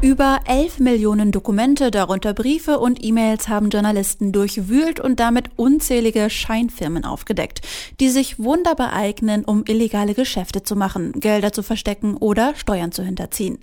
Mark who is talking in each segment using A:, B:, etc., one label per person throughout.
A: Über 11 Millionen Dokumente, darunter Briefe und E-Mails, haben Journalisten durchwühlt und damit unzählige Scheinfirmen aufgedeckt, die sich wunderbar eignen, um illegale Geschäfte zu machen, Gelder zu verstecken oder Steuern zu hinterziehen.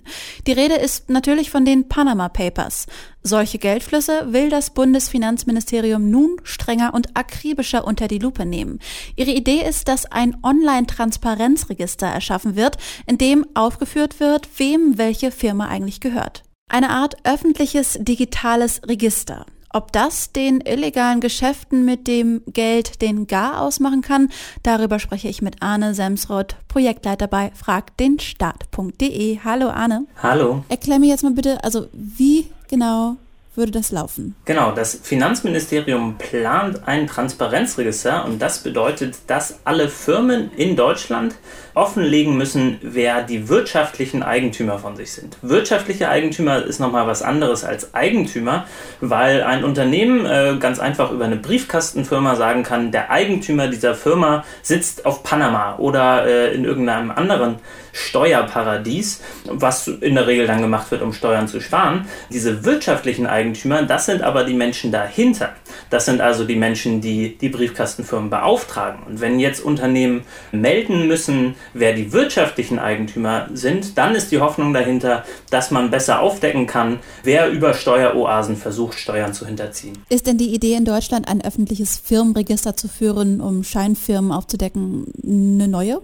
A: Die Rede ist natürlich von den Panama Papers. Solche Geldflüsse will das Bundesfinanzministerium nun strenger und akribischer unter die Lupe nehmen. Ihre Idee ist, dass ein Online-Transparenzregister erschaffen wird, in dem aufgeführt wird, wem welche Firma eigentlich gehört. Eine Art öffentliches digitales Register. Ob das den illegalen Geschäften mit dem Geld den Gar ausmachen kann, darüber spreche ich mit Arne Semsroth, Projektleiter bei fragdenstaat.de. Hallo Arne.
B: Hallo.
A: Erklär mir jetzt mal bitte, also wie genau würde das laufen?
B: Genau, das Finanzministerium plant ein Transparenzregister und das bedeutet, dass alle Firmen in Deutschland offenlegen müssen, wer die wirtschaftlichen Eigentümer von sich sind. Wirtschaftliche Eigentümer ist nochmal was anderes als Eigentümer, weil ein Unternehmen äh, ganz einfach über eine Briefkastenfirma sagen kann, der Eigentümer dieser Firma sitzt auf Panama oder äh, in irgendeinem anderen Steuerparadies, was in der Regel dann gemacht wird, um Steuern zu sparen. Diese wirtschaftlichen Eigentümer, das sind aber die Menschen dahinter. Das sind also die Menschen, die die Briefkastenfirmen beauftragen. Und wenn jetzt Unternehmen melden müssen, wer die wirtschaftlichen Eigentümer sind, dann ist die Hoffnung dahinter, dass man besser aufdecken kann, wer über Steueroasen versucht, Steuern zu hinterziehen.
A: Ist denn die Idee in Deutschland, ein öffentliches Firmenregister zu führen, um Scheinfirmen aufzudecken, eine neue?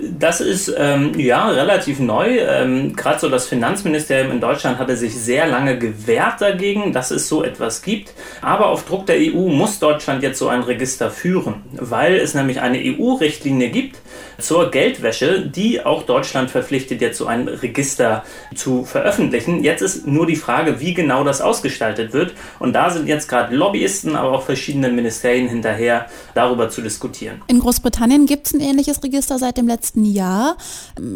B: Das ist ähm, ja relativ neu. Ähm, Gerade so das Finanzministerium in Deutschland hatte sich sehr lange gewehrt dagegen, dass es so etwas gibt. Aber auf Druck der EU muss Deutschland jetzt so ein Register führen, weil es nämlich eine EU-Richtlinie gibt zur Geldwäsche, die auch Deutschland verpflichtet, jetzt so ein Register zu veröffentlichen. Jetzt ist nur die Frage, wie genau das ausgestaltet wird. Und da sind jetzt gerade Lobbyisten, aber auch verschiedene Ministerien hinterher, darüber zu diskutieren.
A: In Großbritannien gibt es ein ähnliches Register Register seit dem letzten Jahr.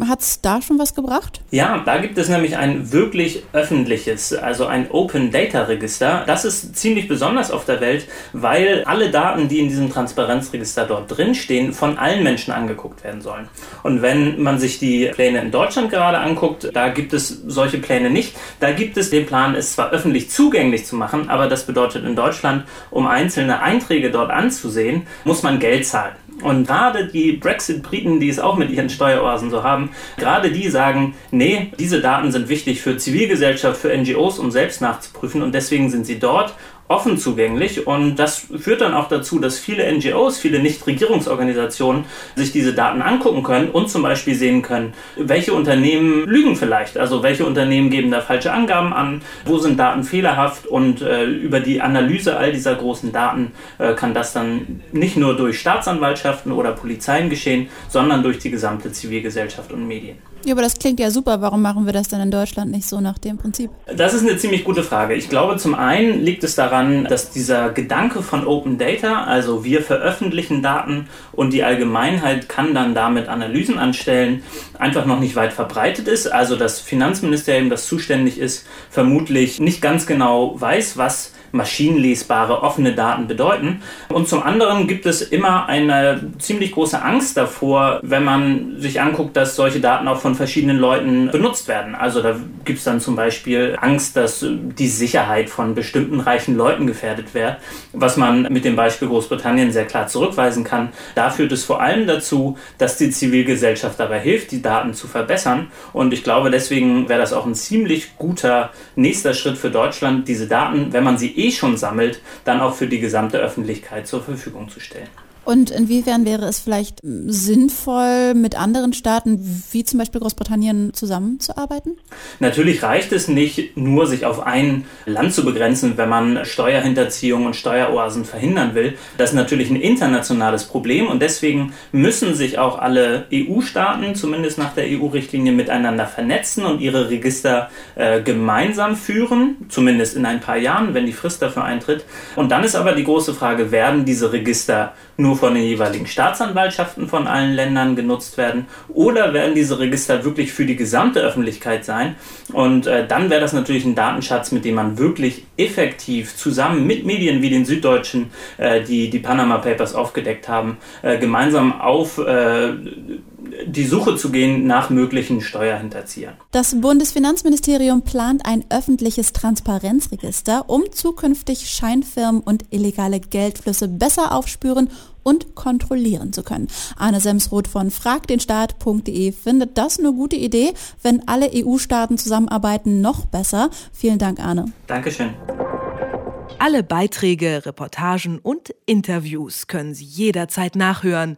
A: Hat es da schon was gebracht?
B: Ja, da gibt es nämlich ein wirklich öffentliches, also ein Open Data Register. Das ist ziemlich besonders auf der Welt, weil alle Daten, die in diesem Transparenzregister dort drinstehen, von allen Menschen angeguckt werden sollen. Und wenn man sich die Pläne in Deutschland gerade anguckt, da gibt es solche Pläne nicht. Da gibt es den Plan, es zwar öffentlich zugänglich zu machen, aber das bedeutet in Deutschland, um einzelne Einträge dort anzusehen, muss man Geld zahlen. Und gerade die Brexit-Briten, die es auch mit ihren Steueroasen so haben, gerade die sagen, nee, diese Daten sind wichtig für Zivilgesellschaft, für NGOs, um selbst nachzuprüfen. Und deswegen sind sie dort offen zugänglich. Und das führt dann auch dazu, dass viele NGOs, viele Nichtregierungsorganisationen sich diese Daten angucken können und zum Beispiel sehen können, welche Unternehmen lügen vielleicht, also welche Unternehmen geben da falsche Angaben an, wo sind Daten fehlerhaft? Und äh, über die Analyse all dieser großen Daten äh, kann das dann nicht nur durch Staatsanwaltschaften oder Polizeien geschehen, sondern durch die gesamte Zivilgesellschaft und Medien.
A: Ja, aber das klingt ja super. Warum machen wir das dann in Deutschland nicht so nach dem Prinzip?
B: Das ist eine ziemlich gute Frage. Ich glaube, zum einen liegt es daran, dass dieser Gedanke von Open Data, also wir veröffentlichen Daten und die Allgemeinheit kann dann damit Analysen anstellen, einfach noch nicht weit verbreitet ist. Also das Finanzministerium, das zuständig ist, vermutlich nicht ganz genau weiß, was maschinenlesbare, offene Daten bedeuten. Und zum anderen gibt es immer eine ziemlich große Angst davor, wenn man sich anguckt, dass solche Daten auch von verschiedenen Leuten benutzt werden. Also da gibt es dann zum Beispiel Angst, dass die Sicherheit von bestimmten reichen Leuten gefährdet wird, was man mit dem Beispiel Großbritannien sehr klar zurückweisen kann. Da führt es vor allem dazu, dass die Zivilgesellschaft dabei hilft, die Daten zu verbessern. Und ich glaube, deswegen wäre das auch ein ziemlich guter nächster Schritt für Deutschland, diese Daten, wenn man sie eh schon sammelt, dann auch für die gesamte Öffentlichkeit zur Verfügung zu stellen.
A: Und inwiefern wäre es vielleicht sinnvoll, mit anderen Staaten wie zum Beispiel Großbritannien zusammenzuarbeiten?
B: Natürlich reicht es nicht, nur sich auf ein Land zu begrenzen, wenn man Steuerhinterziehung und Steueroasen verhindern will. Das ist natürlich ein internationales Problem und deswegen müssen sich auch alle EU-Staaten, zumindest nach der EU-Richtlinie, miteinander vernetzen und ihre Register äh, gemeinsam führen, zumindest in ein paar Jahren, wenn die Frist dafür eintritt. Und dann ist aber die große Frage, werden diese Register nur von den jeweiligen Staatsanwaltschaften von allen Ländern genutzt werden oder werden diese Register wirklich für die gesamte Öffentlichkeit sein? Und äh, dann wäre das natürlich ein Datenschatz, mit dem man wirklich effektiv zusammen mit Medien wie den Süddeutschen, äh, die die Panama Papers aufgedeckt haben, äh, gemeinsam auf äh, die Suche zu gehen nach möglichen Steuerhinterziehern.
A: Das Bundesfinanzministerium plant ein öffentliches Transparenzregister, um zukünftig Scheinfirmen und illegale Geldflüsse besser aufspüren und kontrollieren zu können. Arne Semsroth von fragdenstaat.de findet das eine gute Idee. Wenn alle EU-Staaten zusammenarbeiten, noch besser. Vielen Dank, Arne.
B: Dankeschön.
C: Alle Beiträge, Reportagen und Interviews können Sie jederzeit nachhören